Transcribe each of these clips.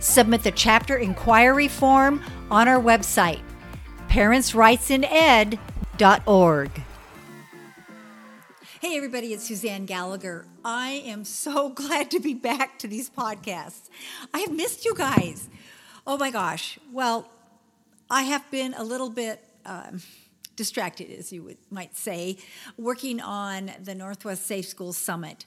Submit the chapter inquiry form on our website, parentsrightsined.org. Hey, everybody, it's Suzanne Gallagher. I am so glad to be back to these podcasts. I have missed you guys. Oh my gosh. Well, I have been a little bit um, distracted, as you would, might say, working on the Northwest Safe Schools Summit.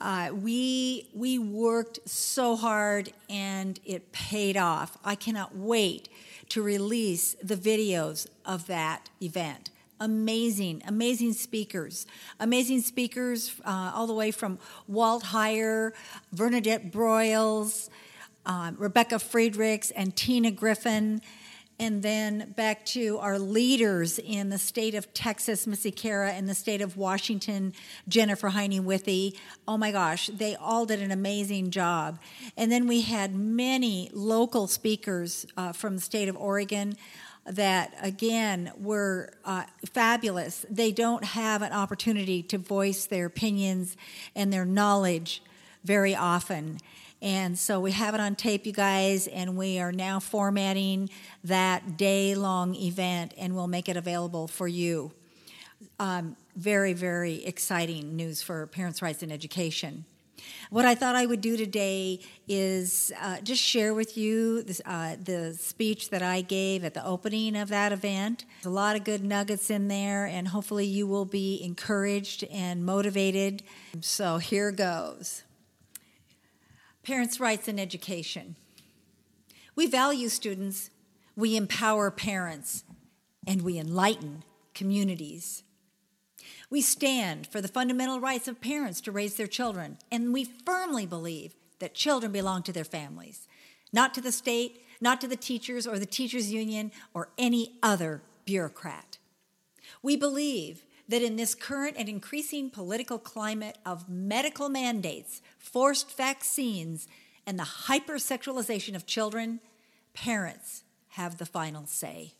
Uh, we we worked so hard and it paid off. I cannot wait to release the videos of that event. Amazing, amazing speakers, amazing speakers uh, all the way from Walt Heyer, Vernadette Broyles, um, Rebecca Friedrichs, and Tina Griffin and then back to our leaders in the state of Texas, Missy Kara, and the state of Washington, Jennifer Heine Withy. Oh my gosh, they all did an amazing job. And then we had many local speakers uh, from the state of Oregon that again were uh, fabulous. They don't have an opportunity to voice their opinions and their knowledge very often. And so we have it on tape, you guys, and we are now formatting that day long event and we'll make it available for you. Um, very, very exciting news for parents' rights in education. What I thought I would do today is uh, just share with you this, uh, the speech that I gave at the opening of that event. There's a lot of good nuggets in there, and hopefully, you will be encouraged and motivated. So, here goes. Parents' rights in education. We value students, we empower parents, and we enlighten communities. We stand for the fundamental rights of parents to raise their children, and we firmly believe that children belong to their families, not to the state, not to the teachers or the teachers' union or any other bureaucrat. We believe that in this current and increasing political climate of medical mandates, forced vaccines, and the hypersexualization of children, parents have the final say.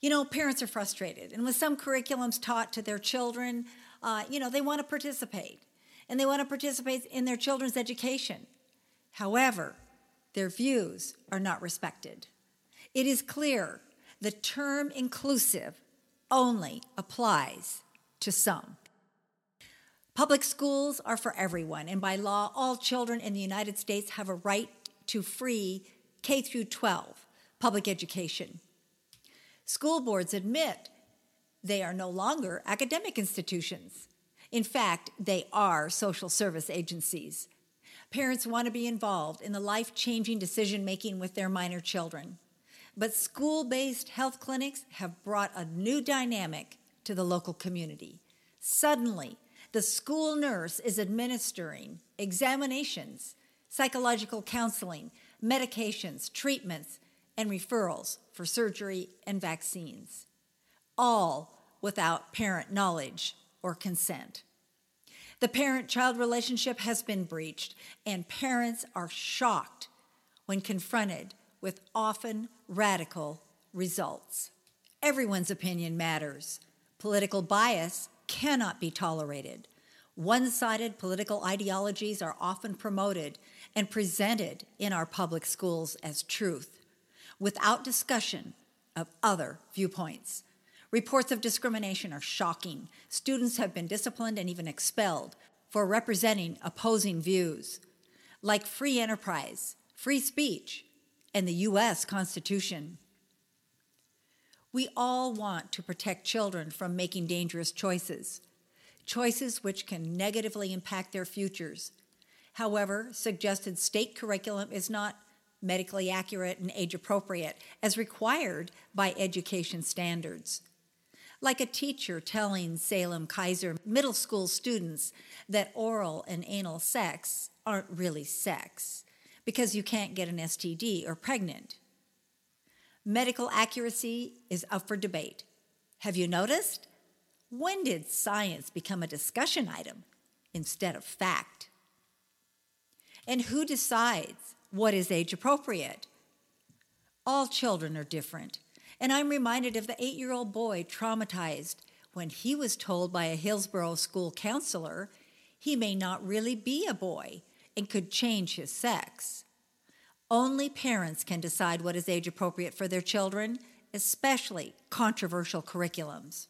You know, parents are frustrated, and with some curriculums taught to their children, uh, you know, they want to participate, and they want to participate in their children's education. However, their views are not respected. It is clear the term inclusive only applies to some. Public schools are for everyone, and by law, all children in the United States have a right to free K through 12 public education. School boards admit they are no longer academic institutions. In fact, they are social service agencies. Parents want to be involved in the life changing decision making with their minor children. But school based health clinics have brought a new dynamic to the local community. Suddenly, the school nurse is administering examinations, psychological counseling, medications, treatments, and referrals for surgery and vaccines, all without parent knowledge or consent. The parent child relationship has been breached, and parents are shocked when confronted with often radical results. Everyone's opinion matters. Political bias cannot be tolerated. One sided political ideologies are often promoted and presented in our public schools as truth without discussion of other viewpoints. Reports of discrimination are shocking. Students have been disciplined and even expelled for representing opposing views. Like free enterprise, free speech, and the U.S. Constitution. We all want to protect children from making dangerous choices, choices which can negatively impact their futures. However, suggested state curriculum is not medically accurate and age appropriate as required by education standards. Like a teacher telling Salem Keizer middle school students that oral and anal sex aren't really sex because you can't get an STD or pregnant. Medical accuracy is up for debate. Have you noticed? When did science become a discussion item instead of fact? And who decides what is age appropriate? All children are different, and I'm reminded of the eight year old boy traumatized when he was told by a Hillsboro school counselor he may not really be a boy and could change his sex. Only parents can decide what is age appropriate for their children, especially controversial curriculums.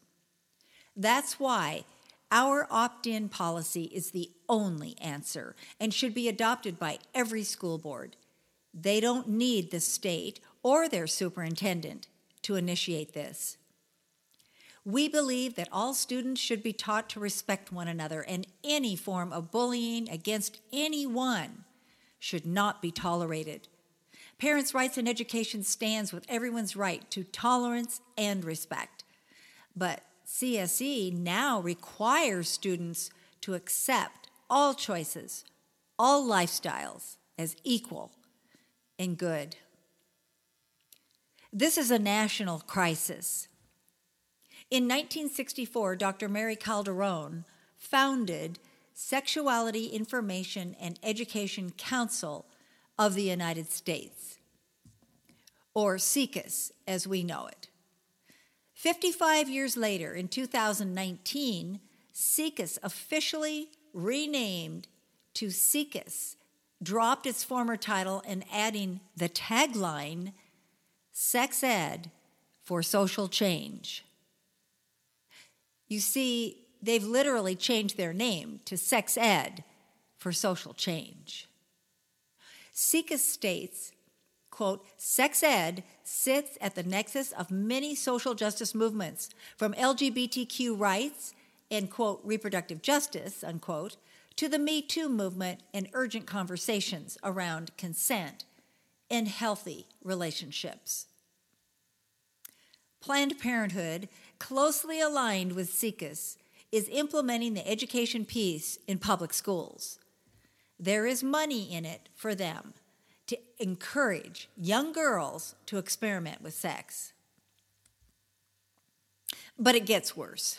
That's why our opt in policy is the only answer and should be adopted by every school board. They don't need the state or their superintendent to initiate this. We believe that all students should be taught to respect one another, and any form of bullying against anyone should not be tolerated. Parents' Rights in Education stands with everyone's right to tolerance and respect. But CSE now requires students to accept all choices, all lifestyles as equal and good. This is a national crisis. In 1964, Dr. Mary Calderone founded Sexuality Information and Education Council of the United States, or SIECUS as we know it. 55 years later, in 2019, SIECUS officially renamed to SIECUS, dropped its former title and adding the tagline Sex Ed for Social Change. You see, they've literally changed their name to Sex Ed for Social Change. SIECUS states, quote, sex ed sits at the nexus of many social justice movements, from LGBTQ rights and, quote, reproductive justice, unquote, to the Me Too movement and urgent conversations around consent and healthy relationships. Planned Parenthood closely aligned with SIECUS, is implementing the education piece in public schools. There is money in it for them to encourage young girls to experiment with sex. But it gets worse.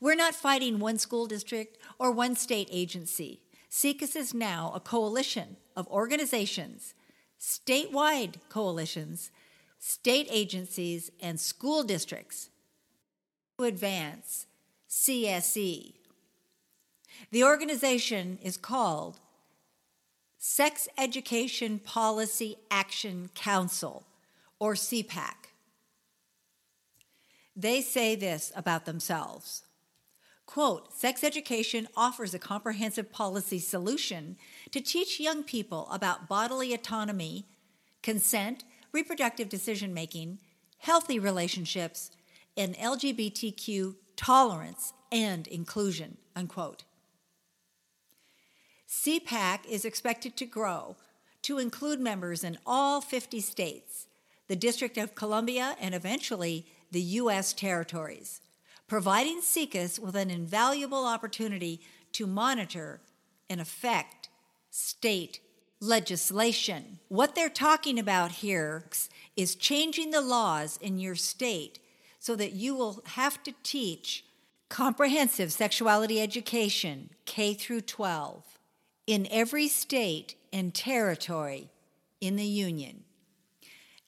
We're not fighting one school district or one state agency. SIECUS is now a coalition of organizations, statewide coalitions, state agencies, and school districts advance CSE. The organization is called Sex Education Policy Action Council, or SEPAC. They say this about themselves. Quote, sex education offers a comprehensive policy solution to teach young people about bodily autonomy, consent, reproductive decision making, healthy relationships, and LGBTQ tolerance and inclusion, unquote. SEPAC is expected to grow to include members in all 50 states, the District of Columbia, and eventually the U.S. territories, providing SIECUS with an invaluable opportunity to monitor and affect state legislation. What they're talking about here is changing the laws in your state so that you will have to teach comprehensive sexuality education, K through 12, in every state and territory in the Union.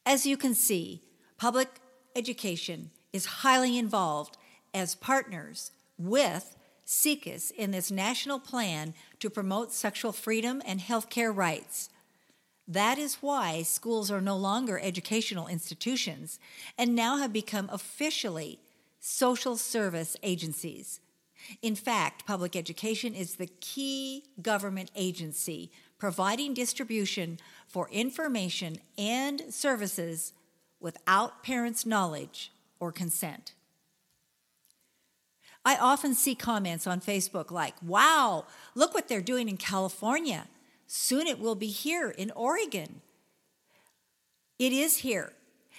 As you can see, public education is highly involved as partners with SIECUS in this national plan to promote sexual freedom and healthcare rights that is why schools are no longer educational institutions and now have become officially social service agencies. In fact, public education is the key government agency providing distribution for information and services without parents' knowledge or consent. I often see comments on Facebook like, wow, look what they're doing in California. Soon it will be here in Oregon. It is here.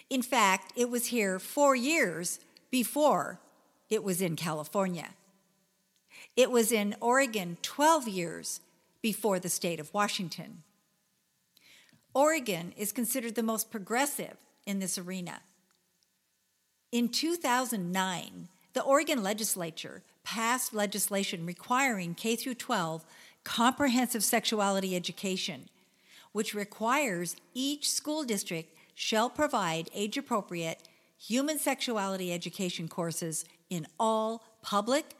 In fact, it was here four years before it was in California. It was in Oregon 12 years before the state of Washington. Oregon is considered the most progressive in this arena. In 2009, the Oregon legislature passed legislation requiring K through 12 comprehensive sexuality education, which requires each school district shall provide age appropriate human sexuality education courses in all public,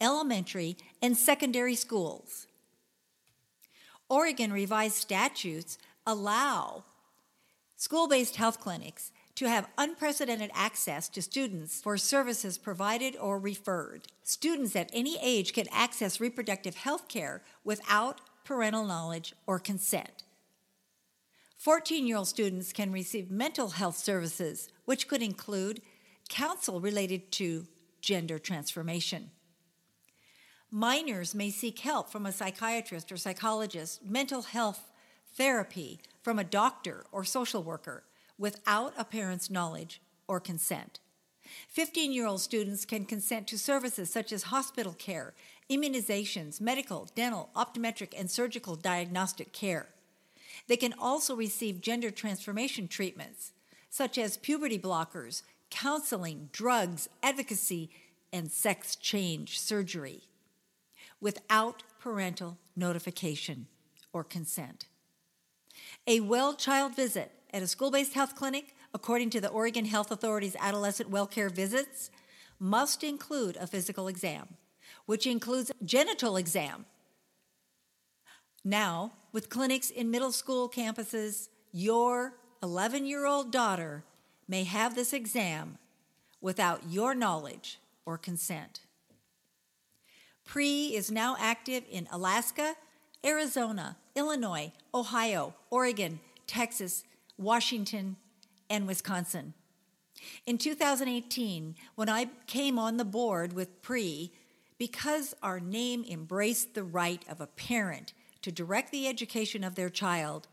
elementary, and secondary schools. Oregon revised statutes allow school based health clinics to have unprecedented access to students for services provided or referred. Students at any age can access reproductive health care without parental knowledge or consent. 14 year old students can receive mental health services, which could include counsel related to gender transformation. Minors may seek help from a psychiatrist or psychologist, mental health therapy from a doctor or social worker without a parent's knowledge or consent. 15 year old students can consent to services such as hospital care, immunizations, medical, dental, optometric, and surgical diagnostic care. They can also receive gender transformation treatments, such as puberty blockers, counseling, drugs, advocacy, and sex change surgery without parental notification or consent. A well child visit at a school based health clinic, according to the Oregon Health Authority's adolescent well care visits, must include a physical exam, which includes a genital exam. Now, with clinics in middle school campuses, your 11 year old daughter may have this exam without your knowledge or consent. PRE is now active in Alaska, Arizona, Illinois, Ohio, Oregon, Texas, Washington, and Wisconsin. In 2018, when I came on the board with PRE, because our name embraced the right of a parent to direct the education of their child,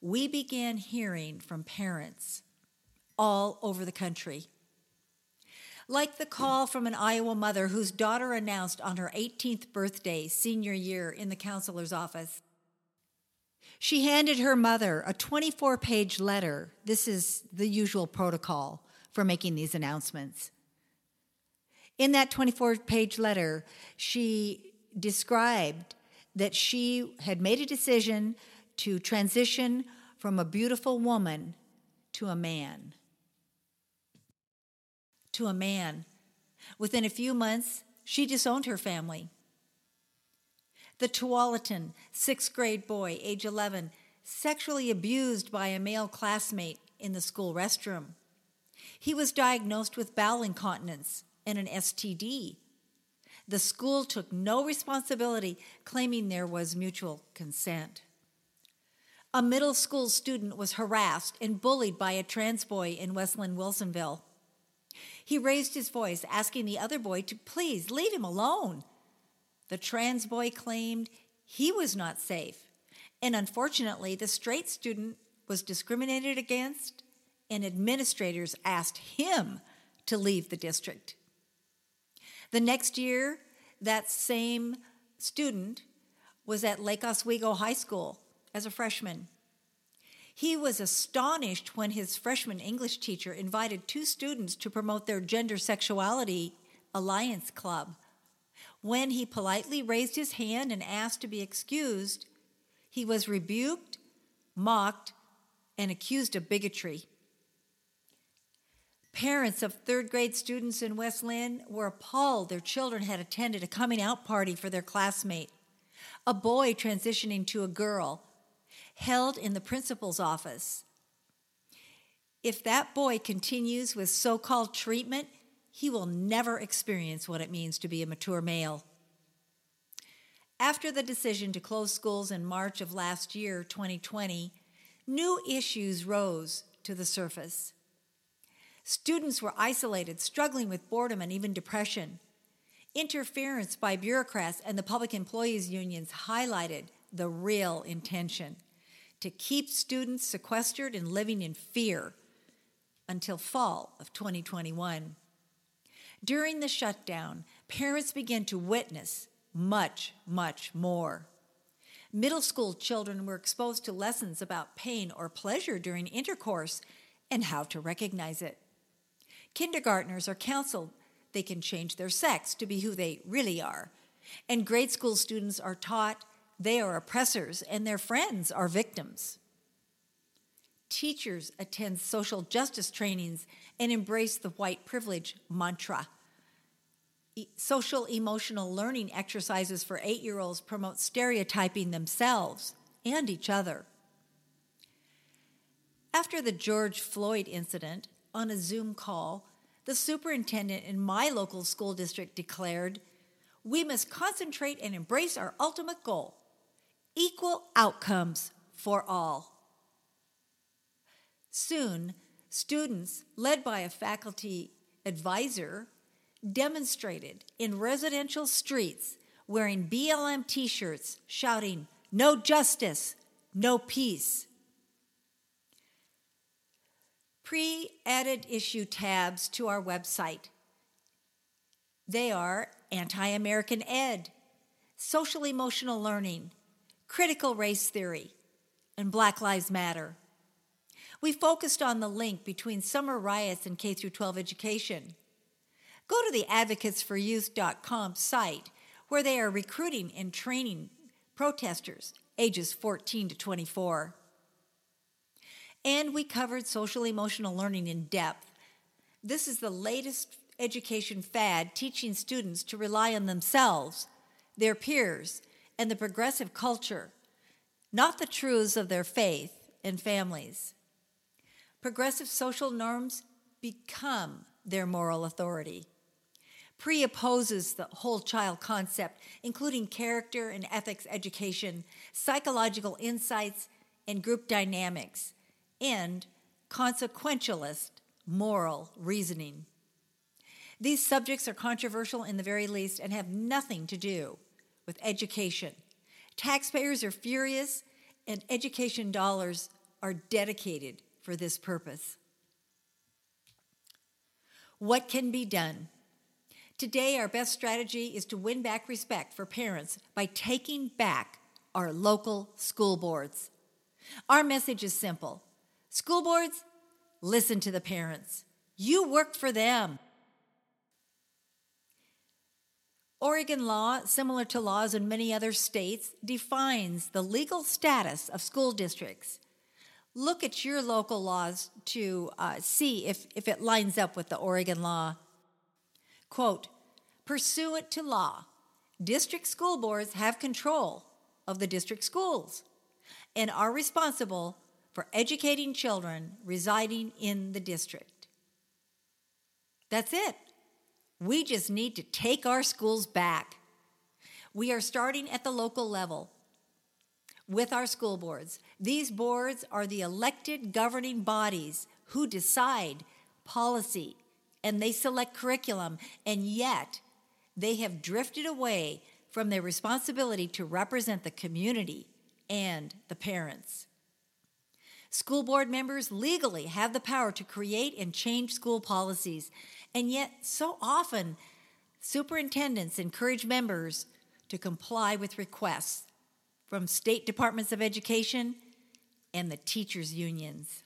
we began hearing from parents all over the country like the call from an Iowa mother whose daughter announced on her 18th birthday, senior year, in the counselor's office. She handed her mother a 24 page letter. This is the usual protocol for making these announcements. In that 24 page letter, she described that she had made a decision to transition from a beautiful woman to a man to a man. Within a few months, she disowned her family. The Tualatin, sixth grade boy, age 11, sexually abused by a male classmate in the school restroom. He was diagnosed with bowel incontinence and an STD. The school took no responsibility, claiming there was mutual consent. A middle school student was harassed and bullied by a trans boy in West Linn Wilsonville. He raised his voice, asking the other boy to please leave him alone. The trans boy claimed he was not safe, and unfortunately, the straight student was discriminated against, and administrators asked him to leave the district. The next year, that same student was at Lake Oswego High School as a freshman. He was astonished when his freshman English teacher invited two students to promote their gender sexuality alliance club. When he politely raised his hand and asked to be excused, he was rebuked, mocked, and accused of bigotry. Parents of third grade students in West Linn were appalled their children had attended a coming out party for their classmate. A boy transitioning to a girl held in the principal's office. If that boy continues with so called treatment, he will never experience what it means to be a mature male. After the decision to close schools in March of last year, 2020, new issues rose to the surface. Students were isolated, struggling with boredom and even depression. Interference by bureaucrats and the public employees unions highlighted the real intention to keep students sequestered and living in fear until fall of 2021. During the shutdown, parents began to witness much, much more. Middle school children were exposed to lessons about pain or pleasure during intercourse and how to recognize it. Kindergartners are counseled they can change their sex to be who they really are. And grade school students are taught they are oppressors and their friends are victims. Teachers attend social justice trainings and embrace the white privilege mantra. social emotional learning exercises for eight year olds promote stereotyping themselves and each other. After the George Floyd incident, on a Zoom call, the superintendent in my local school district declared, We must concentrate and embrace our ultimate goal equal outcomes for all. Soon, students, led by a faculty advisor, demonstrated in residential streets wearing BLM t shirts, shouting, No justice, no peace. Pre added issue tabs to our website. They are Anti American Ed, Social Emotional Learning, Critical Race Theory, and Black Lives Matter. We focused on the link between summer riots and K 12 education. Go to the advocatesforyouth.com site where they are recruiting and training protesters ages 14 to 24. And we covered social emotional learning in depth. This is the latest education fad teaching students to rely on themselves, their peers, and the progressive culture, not the truths of their faith and families. Progressive social norms become their moral authority. Pre opposes the whole child concept, including character and ethics education, psychological insights, and group dynamics, and consequentialist moral reasoning. These subjects are controversial in the very least and have nothing to do with education. Taxpayers are furious, and education dollars are dedicated for this purpose. What can be done? Today, our best strategy is to win back respect for parents by taking back our local school boards. Our message is simple School boards, listen to the parents. You work for them. Oregon law, similar to laws in many other states, defines the legal status of school districts. Look at your local laws to uh, see if, if it lines up with the Oregon law. Quote Pursuant to law, district school boards have control of the district schools and are responsible for educating children residing in the district. That's it. We just need to take our schools back. We are starting at the local level with our school boards. These boards are the elected governing bodies who decide policy and they select curriculum, and yet they have drifted away from their responsibility to represent the community and the parents. School board members legally have the power to create and change school policies, and yet so often superintendents encourage members to comply with requests from state departments of education and the teachers' unions.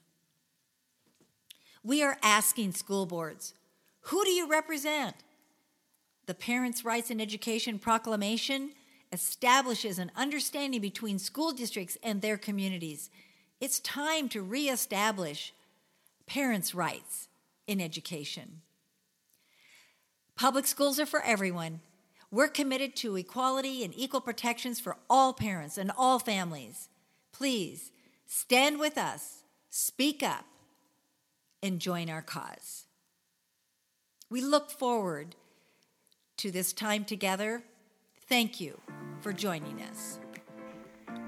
We are asking school boards who do you represent? The Parents' Rights in Education Proclamation establishes an understanding between school districts and their communities it's time to reestablish parents' rights in education. Public schools are for everyone. We're committed to equality and equal protections for all parents and all families. Please stand with us, speak up, and join our cause. We look forward to this time together. Thank you for joining us.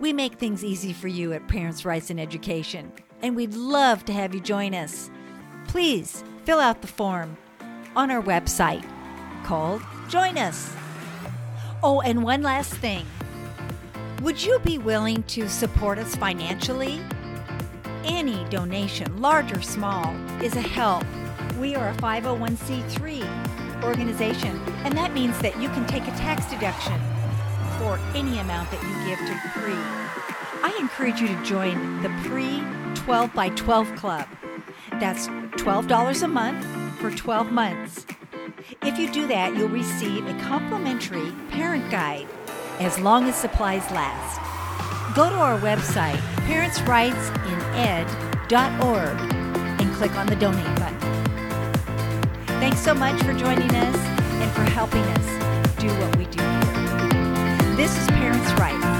We make things easy for you at Parents' Rights in Education, and we'd love to have you join us. Please fill out the form on our website called Join Us. Oh, and one last thing. Would you be willing to support us financially? Any donation, large or small, is a help. We are a 501c3 organization, and that means that you can take a tax deduction for any amount that you give to PRE. I encourage you to join the PRE 12 by 12 Club. That's $12 a month for 12 months. If you do that, you'll receive a complimentary parent guide as long as supplies last. Go to our website, parentsrightsined.org, and click on the donate button. Thanks so much for joining us and for helping us do what we do here. This is Parents' Rights.